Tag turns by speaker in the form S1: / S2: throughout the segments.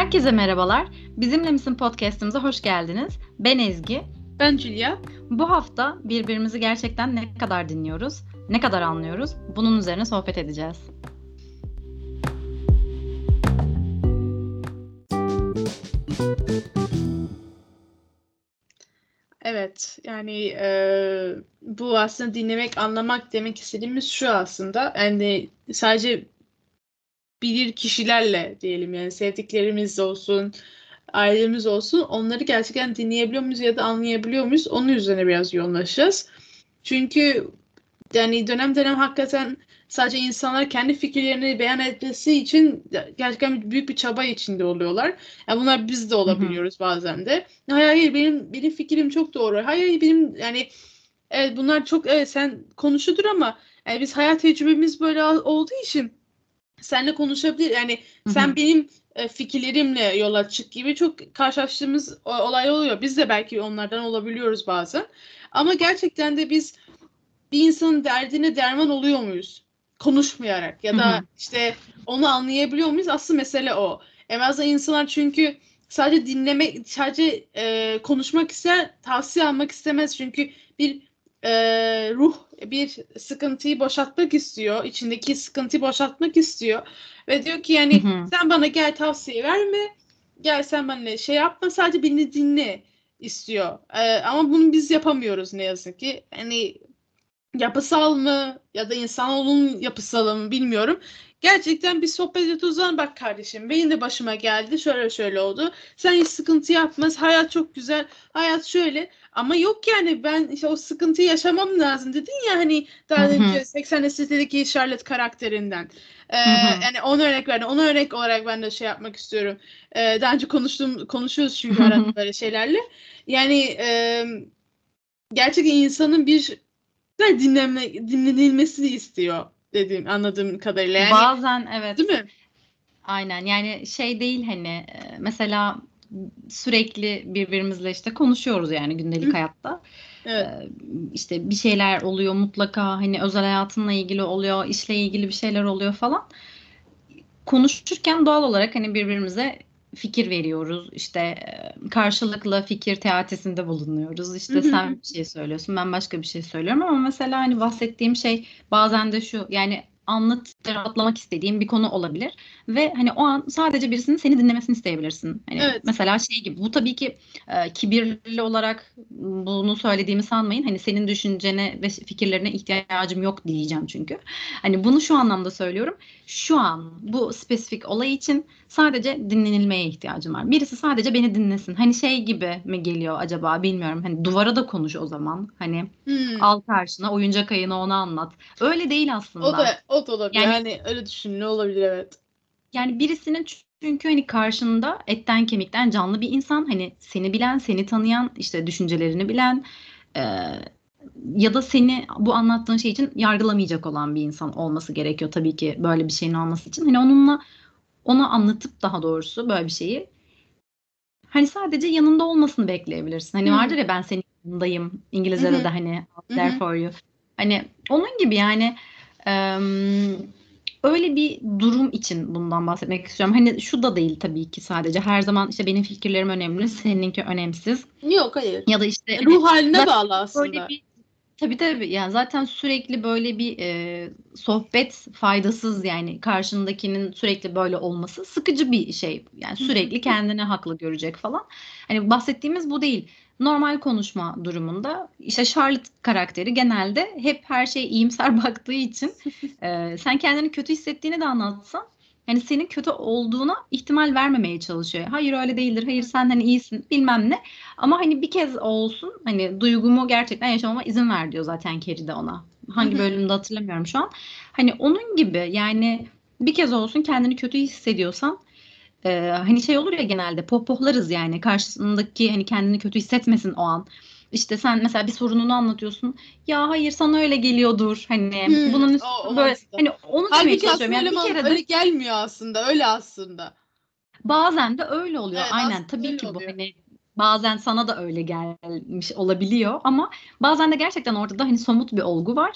S1: Herkese merhabalar. Bizimle misin podcast'imize hoş geldiniz. Ben Ezgi.
S2: Ben Julia.
S1: Bu hafta birbirimizi gerçekten ne kadar dinliyoruz, ne kadar anlıyoruz bunun üzerine sohbet edeceğiz.
S2: Evet, yani e, bu aslında dinlemek, anlamak demek istediğimiz şu aslında. Yani sadece bilir kişilerle diyelim yani sevdiklerimiz olsun, ailemiz olsun onları gerçekten dinleyebiliyor muyuz ya da anlayabiliyor muyuz? Onun üzerine biraz yoğunlaşacağız. Çünkü yani dönem dönem hakikaten sadece insanlar kendi fikirlerini beyan etmesi için gerçekten büyük bir çaba içinde oluyorlar. Yani bunlar biz de olabiliyoruz Hı-hı. bazen de. Hayır hayır benim benim fikrim çok doğru. Hayır benim yani evet bunlar çok evet sen konuşudur ama yani biz hayat tecrübemiz böyle olduğu için seninle konuşabilir. Yani Hı-hı. sen benim e, fikirlerimle yola çık gibi çok karşılaştığımız olay oluyor. Biz de belki onlardan olabiliyoruz bazen. Ama gerçekten de biz bir insanın derdine derman oluyor muyuz? Konuşmayarak ya da Hı-hı. işte onu anlayabiliyor muyuz? Asıl mesele o. En azından insanlar çünkü sadece dinlemek, sadece e, konuşmak ister, tavsiye almak istemez. Çünkü bir e, ruh bir sıkıntıyı boşaltmak istiyor. içindeki sıkıntıyı boşaltmak istiyor. Ve diyor ki yani hı hı. sen bana gel tavsiye verme. Gel sen bana şey yapma sadece beni dinle istiyor. Ee, ama bunu biz yapamıyoruz ne yazık ki. Hani yapısal mı ya da insanoğlunun yapısal mı bilmiyorum. Gerçekten bir sohbet ediyoruz. Bak kardeşim benim de başıma geldi. Şöyle şöyle oldu. Sen hiç sıkıntı yapmaz. Hayat çok güzel. Hayat şöyle. Ama yok yani ben işte o sıkıntıyı yaşamam lazım dedin ya hani daha önce 80 sitedeki Charlotte karakterinden. Ee, yani onu örnek verdim. Onu örnek olarak ben de şey yapmak istiyorum. Ee, daha önce konuştuğum konuşuyoruz çünkü arada böyle şeylerle. Yani e, gerçekten insanın bir dinleme dinlenilmesini istiyor dediğim anladığım kadarıyla. Yani,
S1: Bazen evet.
S2: Değil mi?
S1: Aynen yani şey değil hani mesela sürekli birbirimizle işte konuşuyoruz yani gündelik Hı. hayatta. Evet. işte bir şeyler oluyor mutlaka hani özel hayatınla ilgili oluyor, işle ilgili bir şeyler oluyor falan. Konuşurken doğal olarak hani birbirimize fikir veriyoruz. İşte karşılıklı fikir teatisinde bulunuyoruz. İşte hı sen bir şey söylüyorsun, ben başka bir şey söylüyorum ama mesela hani bahsettiğim şey bazen de şu yani anlatıp rahatlamak istediğin bir konu olabilir ve hani o an sadece birisinin seni dinlemesini isteyebilirsin. Hani evet. mesela şey gibi bu tabii ki e, kibirli olarak bunu söylediğimi sanmayın. Hani senin düşüncene ve fikirlerine ihtiyacım yok diyeceğim çünkü. Hani bunu şu anlamda söylüyorum. Şu an bu spesifik olay için sadece dinlenilmeye ihtiyacım var. Birisi sadece beni dinlesin. Hani şey gibi mi geliyor acaba bilmiyorum. Hani duvara da konuş o zaman. Hani hmm. al karşına oyuncak ayını ona anlat. Öyle değil aslında.
S2: O da o da olabilir. Yani, yani öyle düşün ne olabilir evet.
S1: Yani birisinin çünkü hani karşında etten kemikten canlı bir insan hani seni bilen, seni tanıyan, işte düşüncelerini bilen e, ya da seni bu anlattığın şey için yargılamayacak olan bir insan olması gerekiyor tabii ki böyle bir şeyin olması için. Hani onunla onu anlatıp daha doğrusu böyle bir şeyi hani sadece yanında olmasını bekleyebilirsin. Hani hmm. vardır ya ben senin yanındayım. İngilizce'de hmm. de hani there for you. Hani onun gibi yani öyle bir durum için bundan bahsetmek istiyorum. Hani şu da değil tabii ki sadece. Her zaman işte benim fikirlerim önemli, seninki önemsiz.
S2: Yok hayır.
S1: Ya da işte
S2: hani ruh haline bağlı aslında. Böyle bir,
S1: tabii tabii yani zaten sürekli böyle bir e, sohbet faydasız yani karşındakinin sürekli böyle olması sıkıcı bir şey. Yani sürekli kendini haklı görecek falan. Hani bahsettiğimiz bu değil normal konuşma durumunda işte Charlotte karakteri genelde hep her şey iyimser baktığı için e, sen kendini kötü hissettiğini de anlatsan hani senin kötü olduğuna ihtimal vermemeye çalışıyor. Hayır öyle değildir. Hayır sen hani iyisin bilmem ne. Ama hani bir kez olsun hani duygumu gerçekten yaşamama izin ver diyor zaten Carrie de ona. Hangi bölümde hatırlamıyorum şu an. Hani onun gibi yani bir kez olsun kendini kötü hissediyorsan e, hani şey olur ya genelde pohpohlarız yani karşısındaki hani kendini kötü hissetmesin o an. İşte sen mesela bir sorununu anlatıyorsun. Ya hayır sana öyle geliyordur. Hani hmm, bunun o, böyle aslında. hani onu demeye çalışıyorum.
S2: Yani bir kere de öyle gelmiyor aslında. Öyle aslında.
S1: Bazen de öyle oluyor. Evet, Aynen tabii ki bu oluyor. hani bazen sana da öyle gelmiş olabiliyor ama bazen de gerçekten ortada hani somut bir olgu var.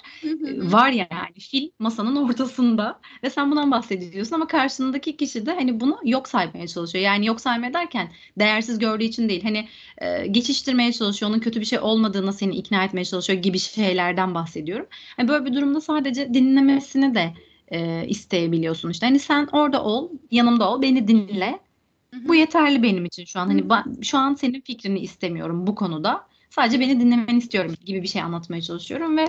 S1: var yani fil masanın ortasında ve sen bundan bahsediyorsun ama karşındaki kişi de hani bunu yok saymaya çalışıyor. Yani yok saymaya derken değersiz gördüğü için değil. Hani e, geçiştirmeye çalışıyor. Onun kötü bir şey olmadığını seni ikna etmeye çalışıyor gibi şeylerden bahsediyorum. Yani böyle bir durumda sadece dinlemesini de e, isteyebiliyorsun işte. Hani sen orada ol, yanımda ol, beni dinle. Bu yeterli benim için şu an. Hani ben, şu an senin fikrini istemiyorum bu konuda. Sadece beni dinlemeni istiyorum gibi bir şey anlatmaya çalışıyorum ve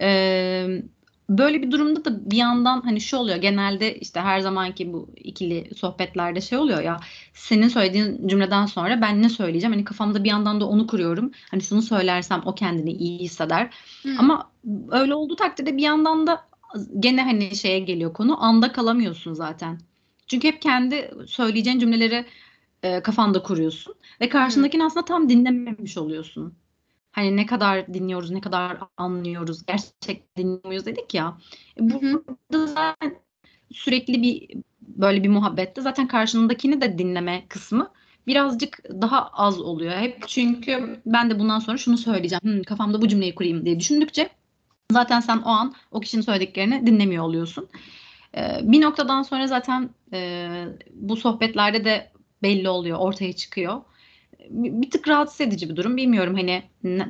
S1: e, böyle bir durumda da bir yandan hani şu oluyor. Genelde işte her zamanki bu ikili sohbetlerde şey oluyor ya senin söylediğin cümleden sonra ben ne söyleyeceğim? Hani kafamda bir yandan da onu kuruyorum. Hani şunu söylersem o kendini iyi hisseder. Hmm. ama öyle olduğu takdirde bir yandan da gene hani şeye geliyor konu anda kalamıyorsun zaten çünkü hep kendi söyleyeceğin cümleleri e, kafanda kuruyorsun ve karşındakini aslında tam dinlememiş oluyorsun hani ne kadar dinliyoruz, ne kadar anlıyoruz, gerçekten dinliyor dedik ya. E, burada zaten sürekli bir böyle bir muhabbette zaten karşındakini de dinleme kısmı birazcık daha az oluyor. Hep çünkü ben de bundan sonra şunu söyleyeceğim. Hmm, kafamda bu cümleyi kurayım diye düşündükçe zaten sen o an o kişinin söylediklerini dinlemiyor oluyorsun. Ee, bir noktadan sonra zaten e, bu sohbetlerde de belli oluyor, ortaya çıkıyor bir tık rahatsız edici bir durum. Bilmiyorum hani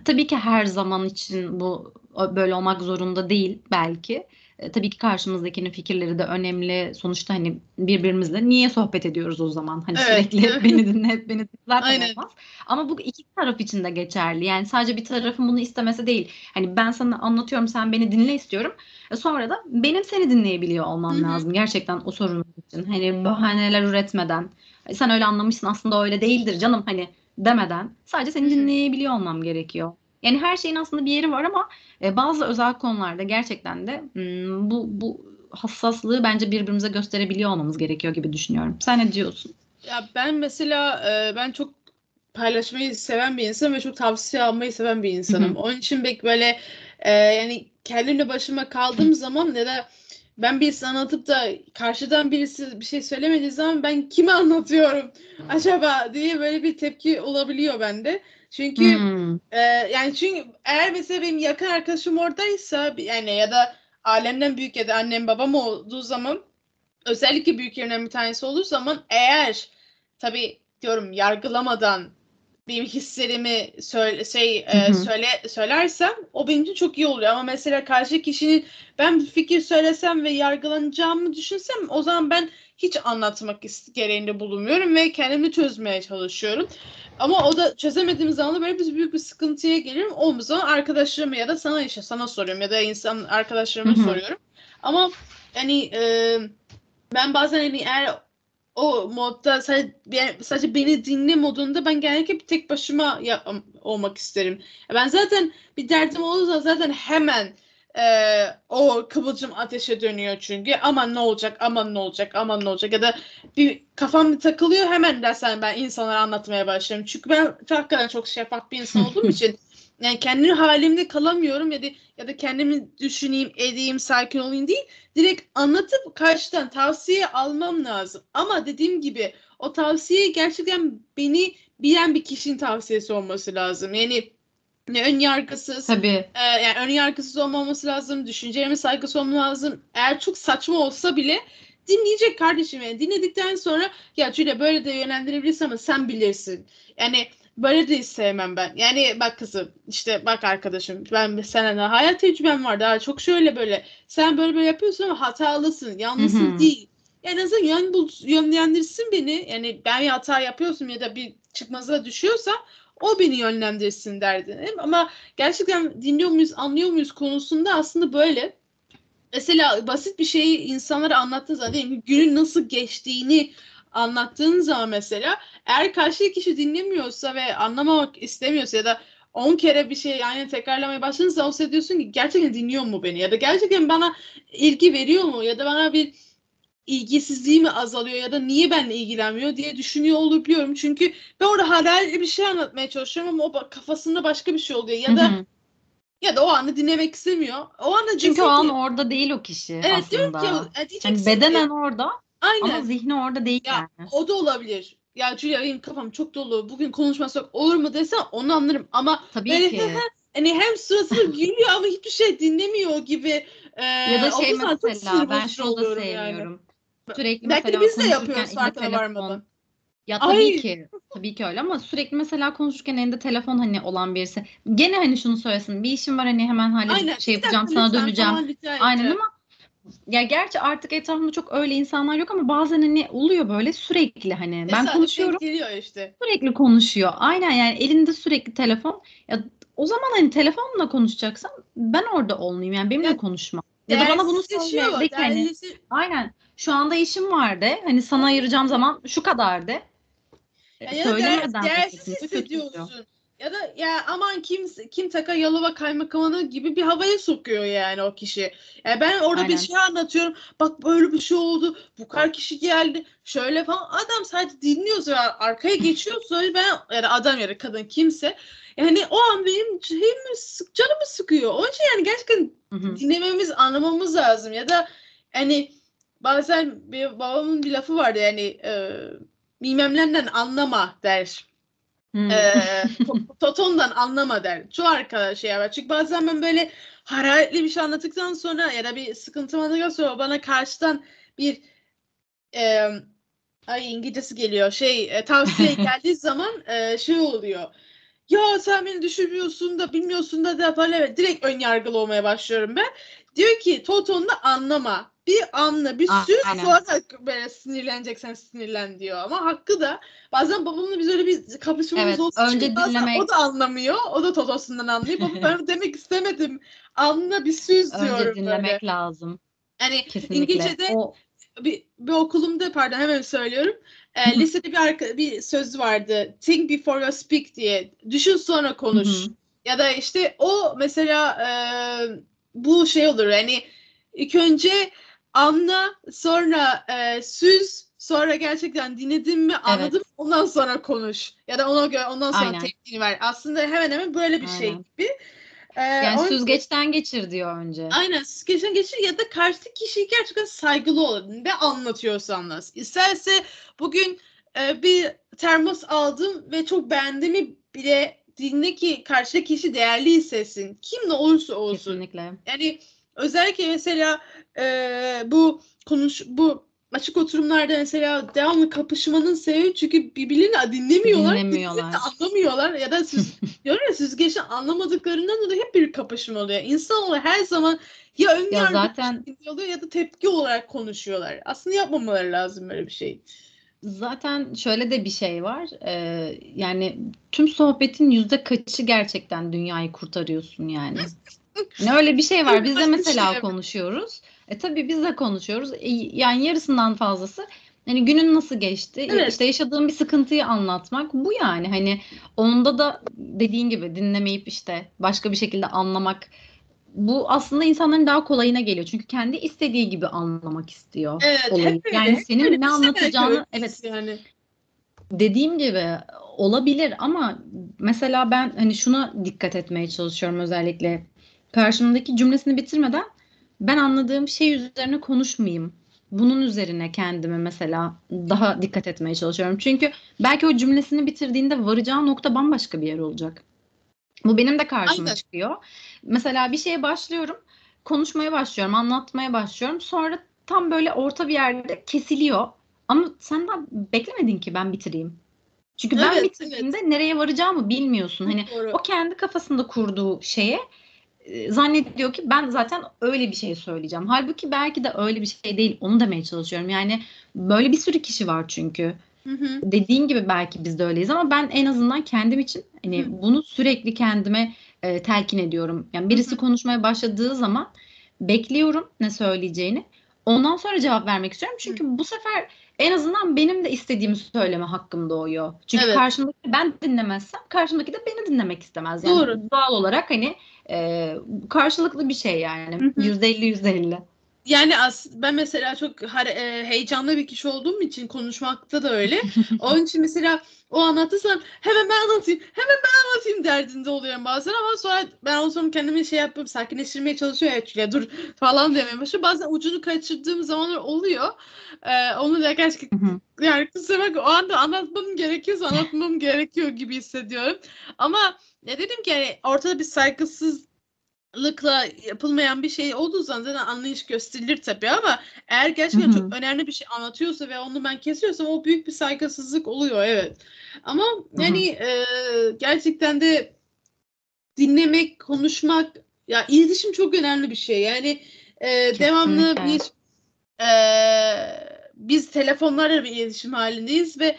S1: tabii ki her zaman için bu böyle olmak zorunda değil belki. E, tabii ki karşımızdakinin fikirleri de önemli. Sonuçta hani birbirimizle niye sohbet ediyoruz o zaman? Hani evet. sürekli beni dinle, hep beni dinle zaten olmaz. Ama bu iki taraf için de geçerli. Yani sadece bir tarafın bunu istemesi değil. Hani ben sana anlatıyorum, sen beni dinle istiyorum. E sonra da benim seni dinleyebiliyor olmam Hı-hı. lazım. Gerçekten o sorun için. Hani bahaneler üretmeden. Sen öyle anlamışsın aslında öyle değildir canım. Hani demeden sadece seni dinleyebiliyor olmam gerekiyor. Yani her şeyin aslında bir yeri var ama e, bazı özel konularda gerçekten de m, bu bu hassaslığı bence birbirimize gösterebiliyor olmamız gerekiyor gibi düşünüyorum. Sen ne diyorsun?
S2: Ya ben mesela e, ben çok paylaşmayı seven bir insanım ve çok tavsiye almayı seven bir insanım. Hı hı. Onun için pek böyle e, yani kendimle başıma kaldığım zaman ya da ben birisi anlatıp da karşıdan birisi bir şey söylemediği zaman ben kime anlatıyorum acaba diye böyle bir tepki olabiliyor bende. Çünkü hmm. e, yani çünkü eğer mesela benim yakın arkadaşım oradaysa yani ya da alemden büyük ya da annem babam olduğu zaman özellikle büyüklerinden bir tanesi olduğu zaman eğer tabii diyorum yargılamadan benim hislerimi söyle, şey e, söyle söylersem o benim için çok iyi oluyor ama mesela karşı kişinin ben bir fikir söylesem ve yargılanacağımı düşünsem o zaman ben hiç anlatmak gereğinde bulunmuyorum ve kendimi çözmeye çalışıyorum. Ama o da çözemediğim zaman da böyle bir büyük bir sıkıntıya gelirim. O zaman arkadaşlarıma ya da sana işte sana soruyorum ya da insan arkadaşlarıma soruyorum. Ama hani e, ben bazen hani eğer o modda sadece, sadece beni dinle modunda ben genellikle bir tek başıma ya, olmak isterim. Ben zaten bir derdim olursa zaten hemen e, o kıvılcım ateşe dönüyor çünkü aman ne olacak aman ne olacak aman ne olacak ya da bir kafam takılıyor hemen dersen ben insanlara anlatmaya başlarım. Çünkü ben hakikaten çok şeffaf bir insan olduğum için yani kendi halimde kalamıyorum ya da ya da kendimi düşüneyim, edeyim, sakin olayım değil. Direkt anlatıp karşıdan tavsiye almam lazım. Ama dediğim gibi o tavsiye gerçekten beni bilen bir kişinin tavsiyesi olması lazım. Yani ne ön yargısız.
S1: Tabii.
S2: E, yani ön yargısız olmaması lazım. Düşüncelerime saygısı olması lazım. Eğer çok saçma olsa bile dinleyecek kardeşim yani dinledikten sonra ya Julia böyle de yönlendirebilirsin ama sen bilirsin. Yani Böyle de sevmem ben. Yani bak kızım işte bak arkadaşım ben sana daha hayat tecrübem var daha çok şöyle böyle. Sen böyle böyle yapıyorsun ama hatalısın. Yanlısın Hı-hı. değil. En azından yön bul, yönlendirsin beni. Yani ben bir hata yapıyorsam ya da bir çıkmaza düşüyorsa o beni yönlendirsin derdi. Ama gerçekten dinliyor muyuz, anlıyor muyuz konusunda aslında böyle. Mesela basit bir şeyi insanlara anlattığı zaman değil günün nasıl geçtiğini anlattığın zaman mesela eğer karşı kişi dinlemiyorsa ve anlamamak istemiyorsa ya da 10 kere bir şey yani tekrarlamaya başladığınızda o sefer diyorsun ki gerçekten dinliyor mu beni? Ya da gerçekten bana ilgi veriyor mu? Ya da bana bir ilgisizliği mi azalıyor? Ya da niye benimle ilgilenmiyor diye düşünüyor olabiliyorum. Çünkü ben orada hayal bir şey anlatmaya çalışıyorum ama o kafasında başka bir şey oluyor. Ya da ya da o anda dinlemek istemiyor. O anda
S1: çünkü o an orada değil o kişi evet, aslında. Diyorum ki, yani bedenen ki, orada Aynen. Ama zihni orada değil
S2: ya, yani. O da olabilir. ya Julia benim kafam çok dolu bugün konuşmasak olur mu desem onu anlarım ama
S1: Tabii
S2: böyle
S1: ki.
S2: hani hem sırasını gülüyor ama hiçbir şey dinlemiyor gibi e,
S1: Ya da şey mesela ben şunu da
S2: oluyorum yani.
S1: sevmiyorum. Sürekli
S2: Belki
S1: mesela
S2: biz de yapıyoruz farkına varmadan.
S1: Ya tabii
S2: Ay.
S1: ki. Tabii ki öyle ama sürekli mesela konuşurken elinde telefon hani olan birisi. Gene hani şunu söylesin. Bir işim var hani hemen halledip
S2: Aynen.
S1: şey yapacağım sana döneceğim. Aynen ama ya gerçi artık etrafımda çok öyle insanlar yok ama bazen hani oluyor böyle sürekli hani ben
S2: Tesadüf
S1: konuşuyorum
S2: geliyor işte.
S1: sürekli konuşuyor. Aynen yani elinde sürekli telefon. Ya o zaman hani telefonla konuşacaksan ben orada olmayayım yani benimle
S2: Ya,
S1: konuşma. Ya da bana bunu
S2: Değersizleşiyor,
S1: söyle de ki hani aynen şu anda işim var de hani sana ayıracağım zaman şu kadar de. E,
S2: Ya, da değer-
S1: Söylemeden de
S2: değersiz
S1: kesinlikle kötü oluyor.
S2: hissediyorsun. Ya da ya aman kim kim taka yalova kaymakamını gibi bir havaya sokuyor yani o kişi. Yani ben orada bir
S1: Aynen.
S2: şey anlatıyorum. Bak böyle bir şey oldu. Bu kadar kişi geldi. Şöyle falan. Adam sadece dinliyor sonra arkaya geçiyor sonra ben ya da adam ya da kadın kimse yani o an benim şeyimi sık, canımı sıkıyor. Onun için yani gerçekten
S1: Hı hı.
S2: dinlememiz, anlamamız lazım. Ya da hani bazen bir babamın bir lafı vardı yani e, bilmemlerden anlama der.
S1: Hmm.
S2: To- totondan anlama der. Çoğu arkadaş şey yapar. Çünkü bazen ben böyle hararetli bir şey anlattıktan sonra ya da bir sıkıntı anlattıktan sonra bana karşıdan bir e, ay İngilizcesi geliyor şey e, tavsiye geldiği zaman e, şey oluyor. Ya sen beni düşünmüyorsun da bilmiyorsun da da böyle direkt ön yargılı olmaya başlıyorum ben. Diyor ki Toton'da anlama. Bir anla, bir sür
S1: aynen.
S2: sonra böyle sinirleneceksen sinirlen diyor. Ama hakkı da bazen babamla biz öyle bir kapışmamız
S1: Evet,
S2: için
S1: önce dinlemek.
S2: o da anlamıyor. O da Toto'sundan anlıyor. Baba ben demek istemedim. Anla bir süz diyorum
S1: Önce dinlemek
S2: böyle.
S1: lazım.
S2: Hani
S1: Kesinlikle.
S2: İngilizce'de
S1: O
S2: bir, bir okulumda pardon hemen söylüyorum. E, lisede bir arka, bir söz vardı. Think before you speak diye. Düşün sonra konuş.
S1: Hı hı.
S2: Ya da işte o mesela e, bu şey olur yani ilk önce anla sonra e, süz sonra gerçekten dinledin mi anladın mı ondan sonra konuş. Ya da ona göre ondan sonra
S1: Aynen.
S2: tepkini ver. Aslında hemen hemen böyle bir şey
S1: Aynen.
S2: gibi. E,
S1: yani
S2: onun-
S1: süzgeçten geçir diyor önce.
S2: Aynen geçen geçir ya da karşı kişiyi gerçekten saygılı olun ve anlatıyorsa anlat. İsterse bugün e, bir termos aldım ve çok beğendiğimi bile dinle ki karşıdaki kişi değerli hissetsin. Kim ne olursa olsun.
S1: Kesinlikle.
S2: Yani özellikle mesela e, bu konuş bu açık oturumlarda mesela devamlı kapışmanın sebebi çünkü birbirlerini dinlemiyorlar.
S1: Dinlemiyorlar.
S2: birbirini anlamıyorlar ya da siz diyorum ya süzgeçten anlamadıklarından dolayı hep bir kapışma oluyor. İnsanoğlu her zaman ya ön
S1: Ya zaten
S2: oluyor ya da tepki olarak konuşuyorlar. Aslında yapmamaları lazım böyle bir şey.
S1: Zaten şöyle de bir şey var. Ee, yani tüm sohbetin yüzde kaçı gerçekten dünyayı kurtarıyorsun yani. Ne öyle bir şey var. Biz de mesela
S2: şey,
S1: konuşuyoruz. E tabii biz de konuşuyoruz. E, yani yarısından fazlası hani günün nasıl geçti?
S2: Evet.
S1: İşte yaşadığım bir sıkıntıyı anlatmak bu yani. Hani onda da dediğin gibi dinlemeyip işte başka bir şekilde anlamak bu aslında insanların daha kolayına geliyor. Çünkü kendi istediği gibi anlamak istiyor
S2: Evet,
S1: olayı.
S2: hep öyle.
S1: Yani
S2: hep
S1: senin
S2: öyle.
S1: ne anlatacağını evet
S2: yani.
S1: dediğim gibi olabilir ama mesela ben hani şuna dikkat etmeye çalışıyorum özellikle karşımdaki cümlesini bitirmeden ben anladığım şey üzerine konuşmayayım. Bunun üzerine kendime mesela daha dikkat etmeye çalışıyorum. Çünkü belki o cümlesini bitirdiğinde varacağı nokta bambaşka bir yer olacak. Bu benim de karşıma
S2: Aynen.
S1: çıkıyor. Mesela bir şeye başlıyorum, konuşmaya başlıyorum, anlatmaya başlıyorum. Sonra tam böyle orta bir yerde kesiliyor. Ama sen daha beklemedin ki ben bitireyim. Çünkü ben
S2: Evet,
S1: bitirdiğimde nereye varacağımı bilmiyorsun. Hani
S2: Doğru.
S1: o kendi kafasında kurduğu şeye e, zannediyor ki ben zaten öyle bir şey söyleyeceğim. Halbuki belki de öyle bir şey değil. Onu demeye çalışıyorum. Yani böyle bir sürü kişi var çünkü.
S2: Hı hı.
S1: Dediğin gibi belki biz de öyleyiz ama ben en azından kendim için hani
S2: Hı.
S1: bunu sürekli kendime e, telkin ediyorum. Yani birisi
S2: Hı hı.
S1: konuşmaya başladığı zaman bekliyorum ne söyleyeceğini. Ondan sonra cevap vermek istiyorum. Çünkü bu sefer en azından benim de istediğimi söyleme hakkım doğuyor. Çünkü
S2: Evet.
S1: karşımdaki ben dinlemezsem karşımdaki de beni dinlemek istemez. Yani
S2: Doğru.
S1: doğal olarak hani e, karşılıklı bir şey yani.
S2: Hı hı.
S1: Yüzde elli yüzde elli.
S2: Yani as ben mesela çok e, heyecanlı bir kişi olduğum için konuşmakta da öyle. Onun için mesela o anlatırsan hemen ben anlatayım, hemen ben anlatayım derdinde oluyorum bazen ama sonra ben o zaman kendimi şey yapıp sakinleştirmeye çalışıyor ya Çile dur falan demeye başlıyor. Bazen ucunu kaçırdığım zamanlar oluyor. Ee, onu da gerçekten yani kusura bakma o anda anlatmam gerekiyorsa anlatmam gerekiyor gibi hissediyorum. Ama ne dedim ki yani ortada bir saygısız lıkla yapılmayan bir şey olduğu zaman zaten anlayış gösterilir tabii ama eğer gerçekten çok önemli bir şey anlatıyorsa ve onu ben kesiyorsam o büyük bir saygısızlık oluyor evet. Ama yani e, gerçekten de dinlemek, konuşmak ya iletişim çok önemli bir şey. Yani e, devamlı bir e, biz telefonlarla bir iletişim halindeyiz ve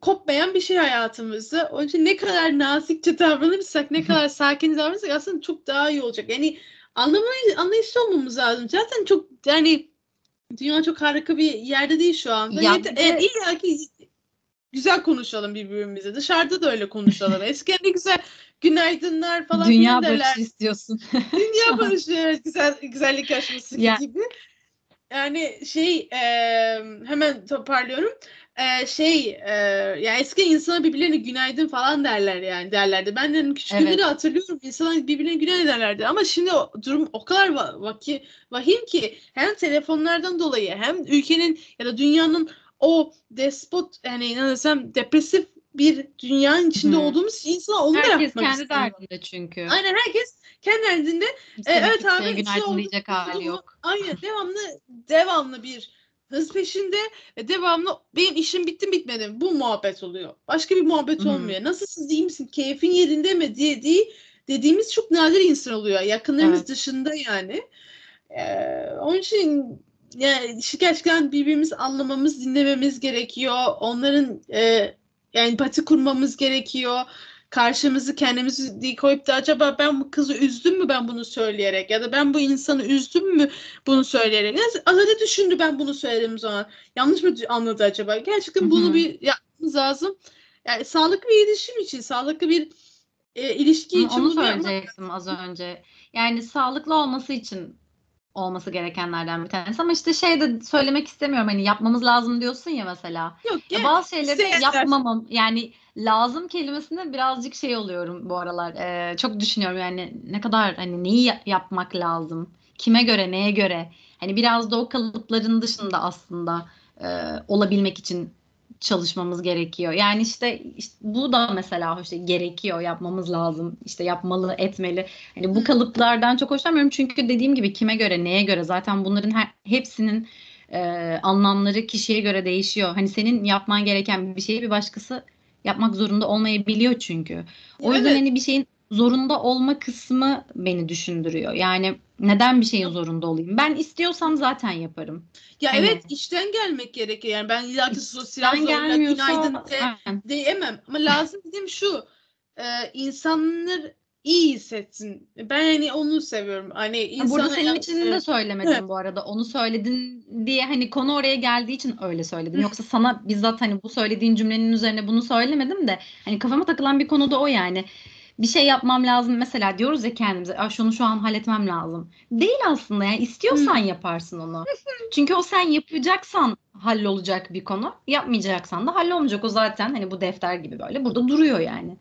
S2: kopmayan bir şey hayatımızda. Onun için ne kadar nazikçe davranırsak, ne kadar sakin davranırsak aslında çok daha iyi olacak. Yani anlamayı, anlayışlı olmamız lazım. Zaten çok yani dünya çok harika bir yerde değil şu anda. Ya Yeter, de... yani illa ki güzel konuşalım birbirimize. Dışarıda da öyle konuşalım. Eskiden ne güzel günaydınlar falan
S1: Dünya barışı istiyorsun.
S2: Dünya barışı evet güzel güzellik yarışması ya. gibi. Yani şey e, hemen toparlıyorum e, şey e, yani eski insana birbirlerine günaydın falan derler yani derlerdi. Ben de küçüklüğümde evet. hatırlıyorum insanlar birbirine günaydın derlerdi ama şimdi o, durum o kadar va- vaki, vahim ki hem telefonlardan dolayı hem ülkenin ya da dünyanın o despot yani ne desem depresif bir dünyanın içinde hmm. olduğumuz insan onu
S1: herkes
S2: da
S1: yapmak Herkes kendi derdinde çünkü.
S2: Aynen herkes kendi derdinde. E, evet abi.
S1: Günaydın diyecek hali yok.
S2: Aynen devamlı devamlı bir hız peşinde ve devamlı benim işim bitti mi bitmedi mi? Bu muhabbet oluyor. Başka bir muhabbet Hı-hı. olmuyor. Nasılsın iyi misin? Keyfin yerinde mi? diye, diye dediğimiz çok nadir insan oluyor. Yakınlarımız evet. dışında yani. Ee, onun için yani gerçekten birbirimizi anlamamız, dinlememiz gerekiyor. Onların e, yani empati kurmamız gerekiyor karşımızı kendimizi koyup da acaba ben bu kızı üzdüm mü ben bunu söyleyerek ya da ben bu insanı üzdüm mü bunu söyleyerek. Yani öyle düşündü ben bunu söylediğim zaman. Yanlış mı anladı acaba? Gerçekten bunu Hı-hı. bir yapmamız lazım. Yani sağlıklı bir iletişim için, sağlıklı bir e, ilişki için.
S1: Onu söyleyecektim az önce. Yani sağlıklı olması için olması gerekenlerden bir tanesi. Ama işte şey de söylemek istemiyorum. Hani yapmamız lazım diyorsun ya mesela. Yok. Ya, bazı şeyleri de yapmamam. Yani lazım kelimesinde birazcık şey oluyorum bu aralar. Ee, çok düşünüyorum yani ne kadar hani neyi yapmak lazım? Kime göre, neye göre? Hani biraz da o kalıpların dışında aslında e, olabilmek için çalışmamız gerekiyor. Yani işte, işte bu da mesela işte gerekiyor, yapmamız lazım. İşte yapmalı, etmeli. Hani bu kalıplardan çok hoşlanmıyorum çünkü dediğim gibi kime göre, neye göre zaten bunların her, hepsinin e, anlamları kişiye göre değişiyor. Hani senin yapman gereken bir şeyi bir başkası yapmak zorunda olmayabiliyor çünkü. O yüzden evet. hani bir şeyin zorunda olma kısmı beni düşündürüyor. Yani neden bir şeyin zorunda olayım? Ben istiyorsam zaten yaparım.
S2: Ya hani, evet işten gelmek gerekiyor. Yani ben illaki sosyal zorla günaydın de, diyemem. Ama lazım dediğim şu. E, insanlar iyi hissetsin. Ben hani onu seviyorum. Hani
S1: insana Burada senin için de söylemedim bu arada. Onu söyledin diye hani konu oraya geldiği için öyle söyledim. Yoksa sana bizzat hani bu söylediğin cümlenin üzerine bunu söylemedim de hani kafama takılan bir konu da o yani bir şey yapmam lazım mesela diyoruz ya kendimize şunu şu an halletmem lazım. Değil aslında yani istiyorsan yaparsın onu. Çünkü o sen yapacaksan hallolacak bir konu. Yapmayacaksan da hallolmayacak o zaten hani bu defter gibi böyle burada duruyor yani.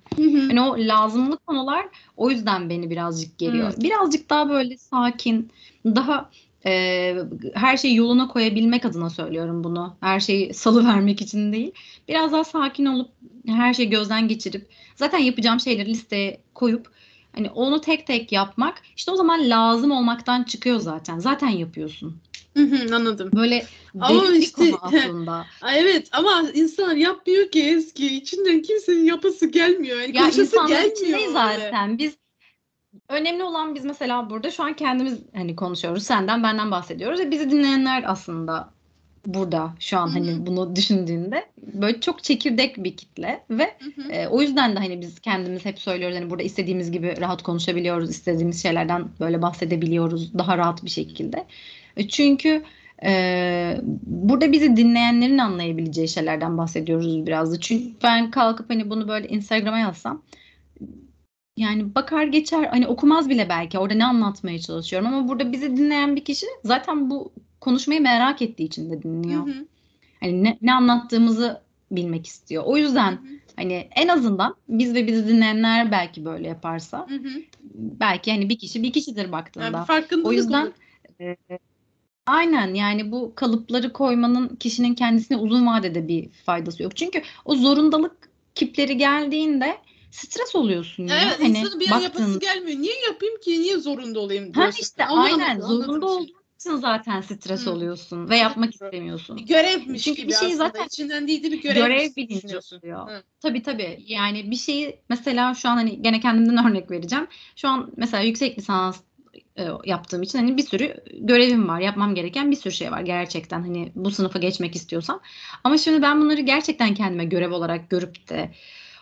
S1: hani o lazımlı konular o yüzden beni birazcık geliyor. Birazcık daha böyle sakin, daha e, her şeyi yoluna koyabilmek adına söylüyorum bunu. Her şeyi salı vermek için değil. Biraz daha sakin olup her şeyi gözden geçirip zaten yapacağım şeyleri listeye koyup hani onu tek tek yapmak işte o zaman lazım olmaktan çıkıyor zaten. Zaten yapıyorsun.
S2: anladım.
S1: Böyle ama işte, aslında.
S2: evet ama insan yapmıyor ki eski. içinden kimsenin yapası gelmiyor. Yani ya insanlar gelmiyor için
S1: zaten. Biz önemli olan biz mesela burada şu an kendimiz hani konuşuyoruz. Senden benden bahsediyoruz. Ve bizi dinleyenler aslında burada şu an hani bunu düşündüğünde böyle çok çekirdek bir kitle ve e, o yüzden de hani biz kendimiz hep söylüyoruz hani burada istediğimiz gibi rahat konuşabiliyoruz istediğimiz şeylerden böyle bahsedebiliyoruz daha rahat bir şekilde e, çünkü e, burada bizi dinleyenlerin anlayabileceği şeylerden bahsediyoruz biraz da çünkü ben kalkıp hani bunu böyle Instagram'a yazsam Yani bakar geçer hani okumaz bile belki orada ne anlatmaya çalışıyorum ama burada bizi dinleyen bir kişi zaten bu konuşmayı merak ettiği için de dinliyor.
S2: Hı hı.
S1: Hani ne, ne anlattığımızı bilmek istiyor. O yüzden
S2: Hı hı.
S1: hani en azından biz ve bizi dinleyenler belki böyle yaparsa
S2: Hı hı.
S1: belki hani bir kişi bir kişidir
S2: Yani
S1: baktığında.
S2: farkındalık
S1: O yüzden e, aynen yani bu kalıpları koymanın kişinin kendisine uzun vadede bir faydası yok. Çünkü o zorundalık kipleri geldiğinde stres oluyorsun ya.
S2: Evet,
S1: Hani
S2: insanın bir an yapası
S1: baktığın
S2: gelmiyor. Niye yapayım ki? Niye zorunda olayım
S1: ha
S2: diyorsun.
S1: işte
S2: Anlamadım,
S1: aynen zorunda
S2: anlamadım
S1: olduğun için zaten stres
S2: Hı.
S1: oluyorsun ve yapmak istemiyorsun.
S2: Bir görevmiş
S1: Çünkü
S2: gibi
S1: bir
S2: aslında.
S1: zaten
S2: İçinden değil de bir
S1: görev
S2: gibi
S1: bilinci oluyor.
S2: Hı.
S1: Tabii tabii. Yani bir şeyi mesela şu an hani gene kendimden örnek vereceğim. Şu an mesela yüksek lisans e, yaptığım için hani bir sürü görevim var. Yapmam gereken bir sürü şey var gerçekten. Hani bu sınıfa geçmek istiyorsam. Ama şimdi ben bunları gerçekten kendime görev olarak görüp de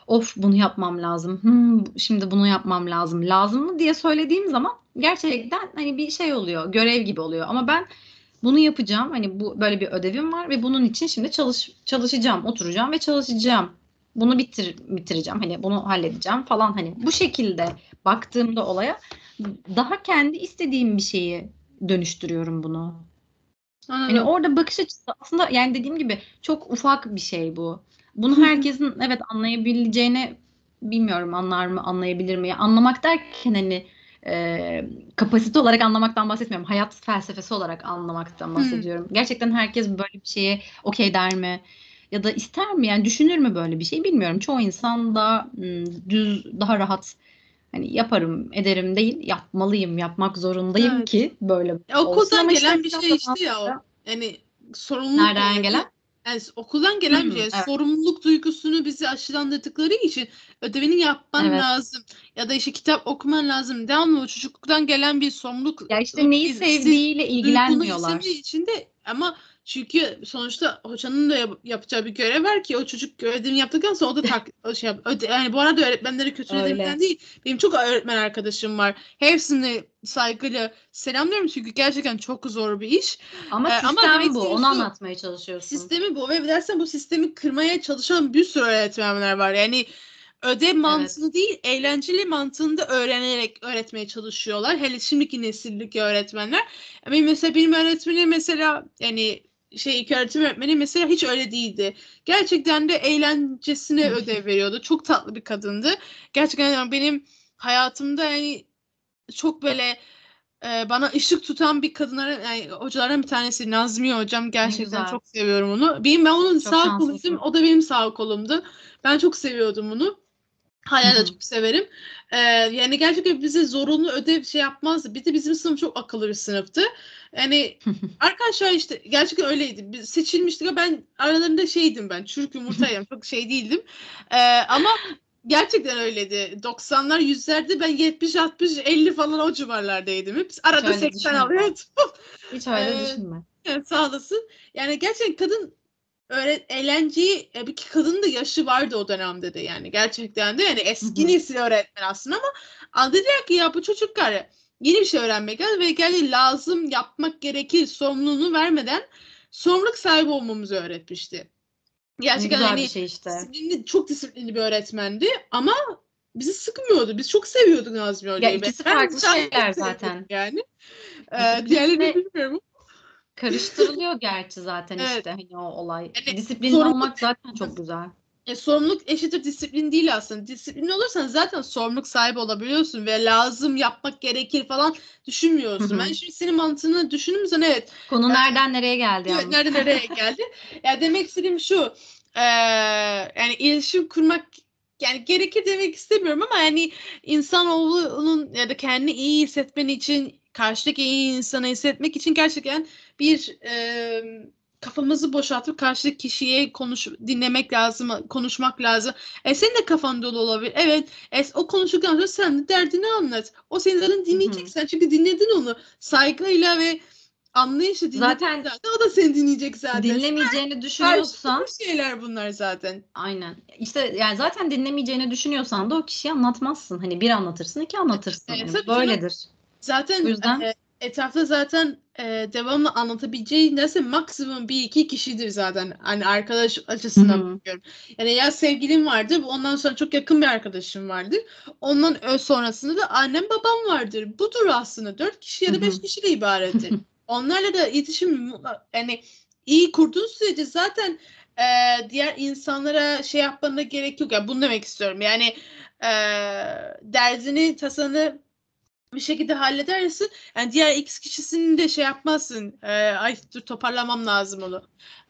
S1: of bunu yapmam lazım. Hmm, şimdi bunu yapmam lazım. Lazım mı diye söylediğim zaman gerçekten hani bir şey oluyor. Görev gibi oluyor. Ama ben bunu yapacağım. Hani bu böyle bir ödevim var ve bunun için şimdi çalış çalışacağım, oturacağım ve çalışacağım. Bunu bitir bitireceğim. Hani bunu halledeceğim falan hani bu şekilde baktığımda olaya daha kendi istediğim bir şeyi dönüştürüyorum bunu. Hani
S2: Anladım.
S1: orada bakış açısı aslında yani dediğim gibi çok ufak bir şey bu. Bunu herkesin evet anlayabileceğini bilmiyorum anlar mı anlayabilir mi? Anlamak derken hani e, kapasite olarak anlamaktan bahsetmiyorum. Hayat felsefesi olarak anlamaktan bahsediyorum. Gerçekten herkes böyle bir şeye okey der mi? Ya da ister mi? Yani düşünür mü böyle bir şey bilmiyorum. Çoğu insan da düz, daha rahat hani yaparım, ederim değil, yapmalıyım, yapmak zorundayım
S2: Evet.
S1: ki böyle
S2: Ya,
S1: olsun.
S2: okuldan
S1: Ama işte
S2: gelen bir şey işte ya o. Yani sorumluluk
S1: Nereden gelen?
S2: Yani okuldan gelen bir şey.
S1: evet.
S2: Sorumluluk duygusunu bizi aşılandırdıkları için ödevini yapman
S1: Evet.
S2: lazım. Ya da işte kitap okuman lazım. Devamlı o çocukluktan gelen bir sorumluluk.
S1: Ya işte neyi sevdiğiyle ilgilenmiyorlar.
S2: istediği için de ama çünkü sonuçta hocanın da yap- yapacağı bir görev var ki o çocuk ödevini yaptıktan sonra o da tak, o şey yap. Öde, yani bu arada öğretmenleri kötülediğimden
S1: Öyle.
S2: değil. Benim çok öğretmen arkadaşım var. Hepsini saygıyla selamlıyorum çünkü gerçekten çok zor bir iş.
S1: Ama
S2: Ee, ama
S1: sistem
S2: demek
S1: bu. Onu anlatmaya çalışıyorsun.
S2: Sistemi bu ve dersen bu sistemi kırmaya çalışan bir sürü öğretmenler var. Yani ödev mantığını değil, eğlenceli mantığını da öğrenerek öğretmeye çalışıyorlar. Hele şimdiki nesildeki öğretmenler. Benim mesela benim öğretmenim mesela yani şey ilk öğretim öğretmeni mesela hiç öyle değildi. Gerçekten de eğlencesine ödev veriyordu. Çok tatlı bir kadındı. Gerçekten yani benim hayatımda yani çok böyle e, bana ışık tutan bir kadınlara yani hocalardan bir tanesi Nazmiye hocam gerçekten çok seviyorum onu. Benim ben onun
S1: Çok
S2: sağ koluydum. O da benim sağ kolumdu. Ben çok seviyordum onu. Hala da çok severim. Ee, yani gerçekten bize zorunlu ödev şey yapmazdı. Bir de bizim sınıf çok akıllı bir sınıftı. Yani arkadaşlar işte gerçekten öyleydi. Biz seçilmiştik ben aralarında şeydim ben. Çürük yumurtayım. çok şey değildim. Ee, ama gerçekten öyleydi. 90'lar yüzlerde ben 70 60 50 falan o civarlardaydım. Hep arada
S1: öyle
S2: 80
S1: düşünme.
S2: alıyordum.
S1: Hiç öyle düşünme.
S2: Evet, sağ olasın. Yani gerçekten kadın öğret eğlenceyi e, bir kadının da yaşı vardı o dönemde de yani gerçekten de yani eski
S1: Hı hı.
S2: nesil öğretmen aslında ama a, dediler ki ya bu çocuklar yeni bir şey öğrenmek lazım ve geldi lazım yapmak gerekir sorumluluğunu vermeden sorumluluk sahibi olmamızı öğretmişti. Gerçekten
S1: güzel
S2: hani
S1: bir şey işte.
S2: disiplinli, çok disiplinli bir öğretmendi ama bizi sıkmıyordu. Biz çok seviyorduk Nazmi
S1: Ya
S2: Hoca'yı.
S1: ikisi
S2: Ben
S1: farklı şeyler zaten.
S2: Yani.
S1: Ya
S2: Ee,
S1: ikisi
S2: diğerlerini bilmiyorum.
S1: Karıştırılıyor gerçi zaten
S2: Evet.
S1: işte hani o olay.
S2: Yani
S1: Disiplinli
S2: sorumluluk-
S1: olmak zaten çok güzel.
S2: E, sorumluluk eşittir disiplin değil aslında. Disiplinli olursan zaten sorumluluk sahibi olabiliyorsun ve lazım yapmak gerekir falan düşünmüyorsun.
S1: Hı.
S2: Ben şimdi senin mantığını zaman evet,
S1: Konu
S2: Ee,
S1: nereden nereye geldi
S2: evet
S1: yalnız.
S2: nerede nereye geldi. ya demek istediğim şu. e, yani iletişim kurmak yani gerekir demek istemiyorum ama yani insanoğlunun ya da kendini iyi hissetmen için karşıdaki iyi insanı hissetmek için gerçekten bir e, kafamızı boşaltıp karşıdaki kişiye konuş dinlemek lazım, konuşmak lazım. E senin de kafan dolu olabilir. Evet. E, o konuştuktan sonra sen de derdini anlat. O senin zaten dinleyecek. Sen çünkü dinledin onu. Saygıyla ve anlayışla dinledin
S1: Zaten-
S2: zaten. O da seni dinleyecek zaten.
S1: Dinlemeyeceğini düşünüyorsan
S2: şeyler bunlar zaten.
S1: aynen. İşte yani zaten dinlemeyeceğini düşünüyorsan da o kişiye anlatmazsın. Hani bir anlatırsın, iki anlatırsın.
S2: Evet,
S1: Yani
S2: tabii canım. Zaten
S1: O yüzden-
S2: e, etrafta zaten e, devamlı anlatabileceği nasıl maksimum bir iki kişidir zaten. Hani arkadaş açısından
S1: Hı hı.
S2: bakıyorum. Yani ya sevgilim vardır, ondan sonra çok yakın bir arkadaşım vardır. Ondan ö- sonrasında da annem babam vardır. Budur aslında. Dört kişi ya da beş kişiyle ibarettir. Onlarla da iletişim yani iyi kurduğun sürece zaten e, diğer insanlara şey yapmana gerek yok. Yani bunu demek istiyorum. Yani e, derdini, tasanı bir şekilde halledersin. Yani diğer X kişisini de şey yapmazsın. E, ay dur toparlamam lazım onu.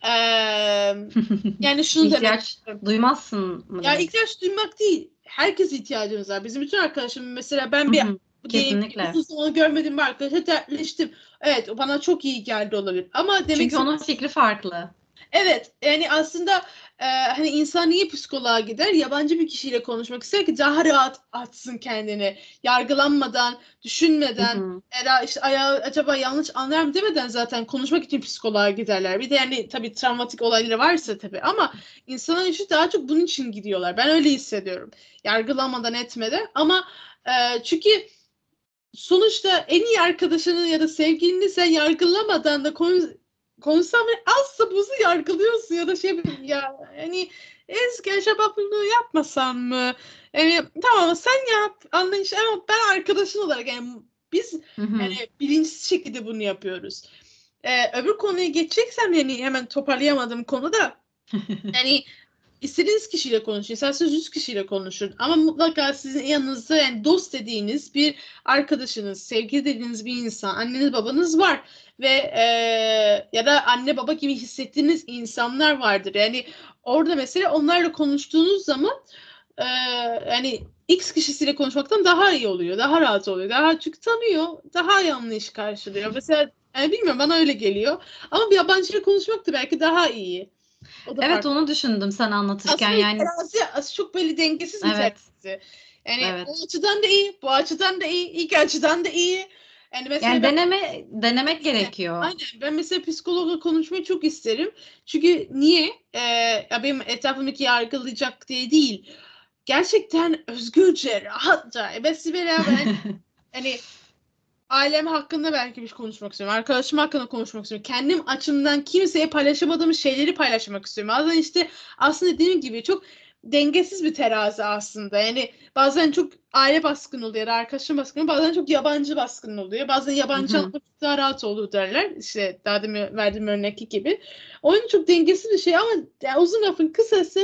S2: E, yani şunu demek
S1: İhtiyaç duymazsın mı?
S2: Ya ihtiyaç duymak değil. Herkes ihtiyacımız var. Bizim bütün arkadaşım mesela ben bir
S1: Kesinlikle.
S2: uzun zaman görmediğim bir arkadaşa dertleştim. Evet o bana çok iyi geldi olabilir. Ama demek
S1: Çünkü onun fikri farklı.
S2: Evet yani aslında e, hani insan niye psikoloğa gider? Yabancı bir kişiyle konuşmak ister ki daha rahat atsın kendini. Yargılanmadan, düşünmeden,
S1: Hı hı.
S2: era işte ayağı acaba yanlış anlar mı demeden zaten konuşmak için psikoloğa giderler. Bir de yani tabii travmatik olayları varsa tabii ama insanlar işte daha çok bunun için gidiyorlar. Ben öyle hissediyorum. Yargılamadan etmeden ama e, çünkü sonuçta en iyi arkadaşını ya da sevgilini sen yargılamadan da konu konuşsan bile az da buzu yargılıyorsun ya da şey ya hani eski bunu yapmasam mı? Yani tamam sen yap anlayış ama ben arkadaşın olarak yani biz
S1: Hı hı.
S2: yani bilinçsiz şekilde bunu yapıyoruz. Ee, öbür konuya geçeceksem yani hemen toparlayamadığım konuda yani istediğiniz kişiyle konuşun. İsterseniz 100 kişiyle konuşun. Ama mutlaka sizin yanınızda yani dost dediğiniz bir arkadaşınız, sevgili dediğiniz bir insan, anneniz babanız var. Ve e, ya da anne baba gibi hissettiğiniz insanlar vardır. Yani orada mesela onlarla konuştuğunuz zaman e, yani X kişisiyle konuşmaktan daha iyi oluyor. Daha rahat oluyor. Daha çünkü tanıyor. Daha iyi anlayış karşılıyor. Mesela yani bilmiyorum bana öyle geliyor. Ama bir yabancıyla konuşmak da belki daha iyi.
S1: Evet
S2: farklı.
S1: onu düşündüm sen anlatırken
S2: Aslında
S1: yani.
S2: terazi çok böyle dengesiz bir
S1: Evet.
S2: terazi. Yani
S1: Evet.
S2: o açıdan da iyi, bu açıdan da iyi, iki açıdan da iyi. Yani mesela
S1: Yani
S2: ben,
S1: deneme denemek gerekiyor.
S2: aynen, ben mesela psikologla konuşmayı çok isterim. Çünkü niye? Ee, ya benim etrafımdaki yargılayacak diye değil. Gerçekten özgürce, rahatça, ebesi beraber hani ailem hakkında belki bir şey konuşmak istiyorum. Arkadaşım hakkında konuşmak istiyorum. Kendim açımdan kimseye paylaşamadığım şeyleri paylaşmak istiyorum. Bazen işte aslında dediğim gibi çok dengesiz bir terazi aslında. Yani bazen çok aile baskın oluyor arkadaşım baskın oluyor. Bazen çok yabancı baskın oluyor. Bazen yabancı daha rahat olur derler. İşte daha demin verdiğim örnekli gibi. O yüzden çok dengesiz bir şey ama yani uzun lafın kısası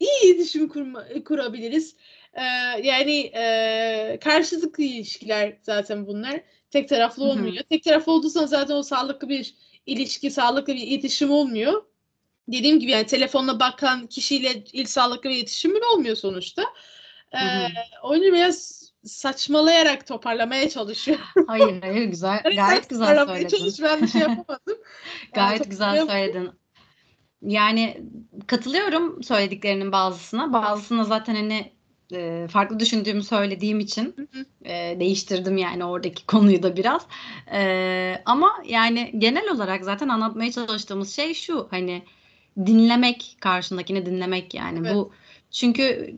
S2: iyi iletişim kurma, kurabiliriz. Ee, yani e, karşılıklı ilişkiler zaten bunlar. Tek taraflı olmuyor. Tek taraflı zaman zaten o sağlıklı bir ilişki, sağlıklı bir iletişim olmuyor. Dediğim gibi yani telefonla bakan kişiyle ilk sağlıklı bir iletişimin olmuyor sonuçta. Ee,
S1: Hı hı.
S2: o yüzden biraz saçmalayarak toparlamaya çalışıyorum.
S1: Hayır hayır güzel gayet güzel söyledin.
S2: çalış, ben bir şey yapamadım. Yani
S1: Gayet güzel
S2: toparlayamadım.
S1: söyledin. Yani katılıyorum söylediklerinin bazısına. Bazısına zaten hani e, farklı düşündüğümü söylediğim için
S2: Hı hı.
S1: e, değiştirdim yani oradaki konuyu da biraz. E, ama yani genel olarak zaten anlatmaya çalıştığımız şey şu hani dinlemek karşındakini dinlemek yani
S2: Evet.
S1: bu çünkü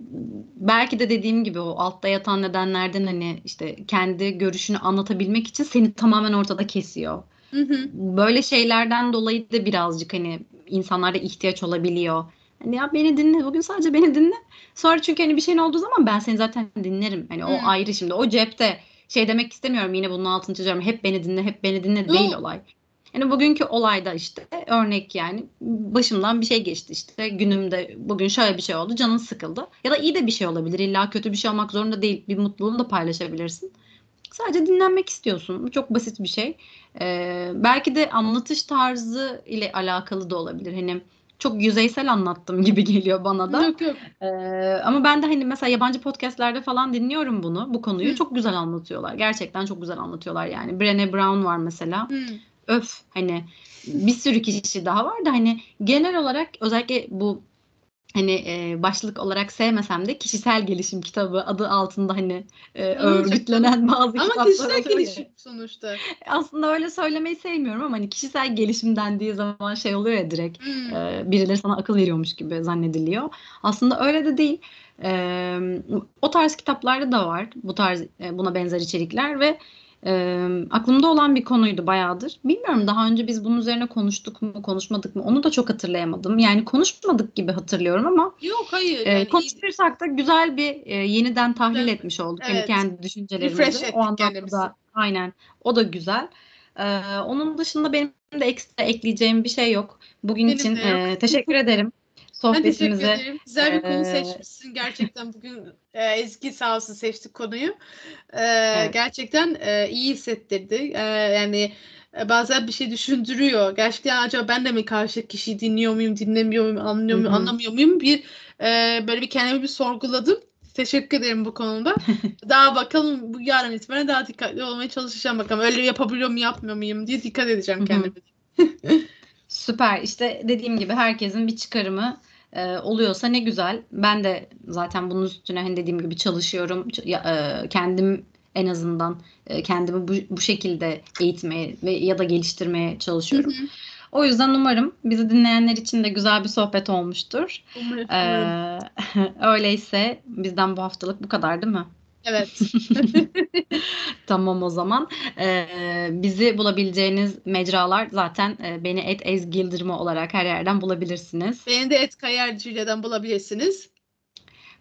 S1: belki de dediğim gibi o altta yatan nedenlerden hani işte kendi görüşünü anlatabilmek için seni tamamen ortada kesiyor.
S2: Hı hı.
S1: Böyle şeylerden dolayı da birazcık hani insanlarda ihtiyaç olabiliyor. Hani ya beni dinle bugün sadece beni dinle. Sonra çünkü hani bir şeyin olduğu zaman ben seni zaten dinlerim. Hani o
S2: Hı.
S1: ayrı şimdi o cepte şey demek istemiyorum yine bunun altını çiziyorum. Hep beni dinle hep beni dinle
S2: Yok.
S1: değil olay. Yani bugünkü olayda işte örnek yani başımdan bir şey geçti işte günümde bugün şöyle bir şey oldu canın sıkıldı ya da iyi de bir şey olabilir illa kötü bir şey olmak zorunda değil bir mutluluğunu da paylaşabilirsin. Sadece dinlenmek istiyorsun bu çok basit bir şey. Ee, belki de anlatış tarzı ile alakalı da olabilir hani çok yüzeysel anlattım gibi geliyor bana da.
S2: Yok yok.
S1: Ee, ama ben de hani mesela yabancı podcastlerde falan dinliyorum bunu bu konuyu
S2: Hı.
S1: çok güzel anlatıyorlar gerçekten çok güzel anlatıyorlar yani Brené Brown var mesela
S2: Hı.
S1: öf hani bir sürü kişi daha var da hani genel olarak özellikle bu hani e, başlık olarak sevmesem de kişisel gelişim kitabı adı altında hani e, örgütlenen bazı
S2: Ama
S1: kitaplar
S2: kişisel
S1: oluyor ya.
S2: gelişim sonuçta.
S1: Aslında öyle söylemeyi sevmiyorum ama hani kişisel gelişim dendiği zaman şey oluyor ya direkt
S2: Hı.
S1: e, birileri sana akıl veriyormuş gibi zannediliyor. Aslında öyle de değil. E, o tarz kitaplarda da var bu tarz e, buna benzer içerikler ve E, aklımda olan bir konuydu bayağıdır. Bilmiyorum daha önce biz bunun üzerine konuştuk mu, konuşmadık mı? Onu da çok hatırlayamadım. Yani konuşmadık gibi hatırlıyorum ama
S2: Yok hayır.
S1: e,
S2: Yani
S1: konuşursak da güzel bir e, yeniden tahlil
S2: Güzel.
S1: etmiş olduk.
S2: Evet.
S1: Hani kendi
S2: Refresh
S1: düşüncelerimizi.
S2: ettik
S1: O anlamda da aynen. O da güzel. E, onun dışında benim de ekstra ekleyeceğim bir şey yok. Bugün
S2: Benim
S1: için e, teşekkür ederim.
S2: Ben teşekkür
S1: Sohbetimize
S2: ederim. Güzel bir konu seçmişsin. Gerçekten bugün e, Ezgi sağ olsun seçti konuyu. E,
S1: Evet.
S2: Gerçekten e, iyi hissettirdi. E, yani bazen bir şey düşündürüyor. Gerçekten acaba ben de mi karşı kişiyi dinliyor muyum, dinlemiyor muyum, anlıyor muyum, anlamıyor muyum? Bir e, böyle bir kendimi bir sorguladım. Teşekkür ederim bu konuda. Daha bakalım bu yarın itibaren daha dikkatli olmaya çalışacağım bakalım. Öyle yapabiliyor muyum, yapmıyor muyum diye dikkat edeceğim kendime.
S1: Süper. İşte dediğim gibi herkesin bir çıkarımı e, oluyorsa ne güzel. Ben de zaten bunun üstüne hani dediğim gibi çalışıyorum. E, kendim en azından e, kendimi bu, bu şekilde eğitmeye ve ya da geliştirmeye çalışıyorum.
S2: hı.
S1: O yüzden umarım bizi dinleyenler için de güzel bir sohbet olmuştur.
S2: Umarım.
S1: Ee, öyleyse bizden bu haftalık bu kadar değil mi?
S2: Evet.
S1: Tamam o zaman. Ee, bizi bulabileceğiniz mecralar zaten e, beni et Ezgi Yıldırımı olarak her yerden bulabilirsiniz.
S2: Beni de Et Kayar Julia'dan bulabilirsiniz.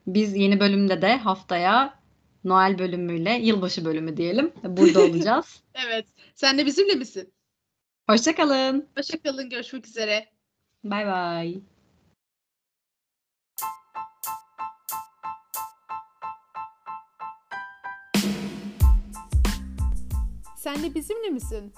S1: Biz yeni bölümde de haftaya Noel bölümüyle yılbaşı bölümü diyelim. Burada olacağız.
S2: Evet. Sen de bizimle misin?
S1: Hoşçakalın.
S2: Hoşça kalın. Görüşmek üzere.
S1: Bay bay.
S3: Sen de bizimle misin?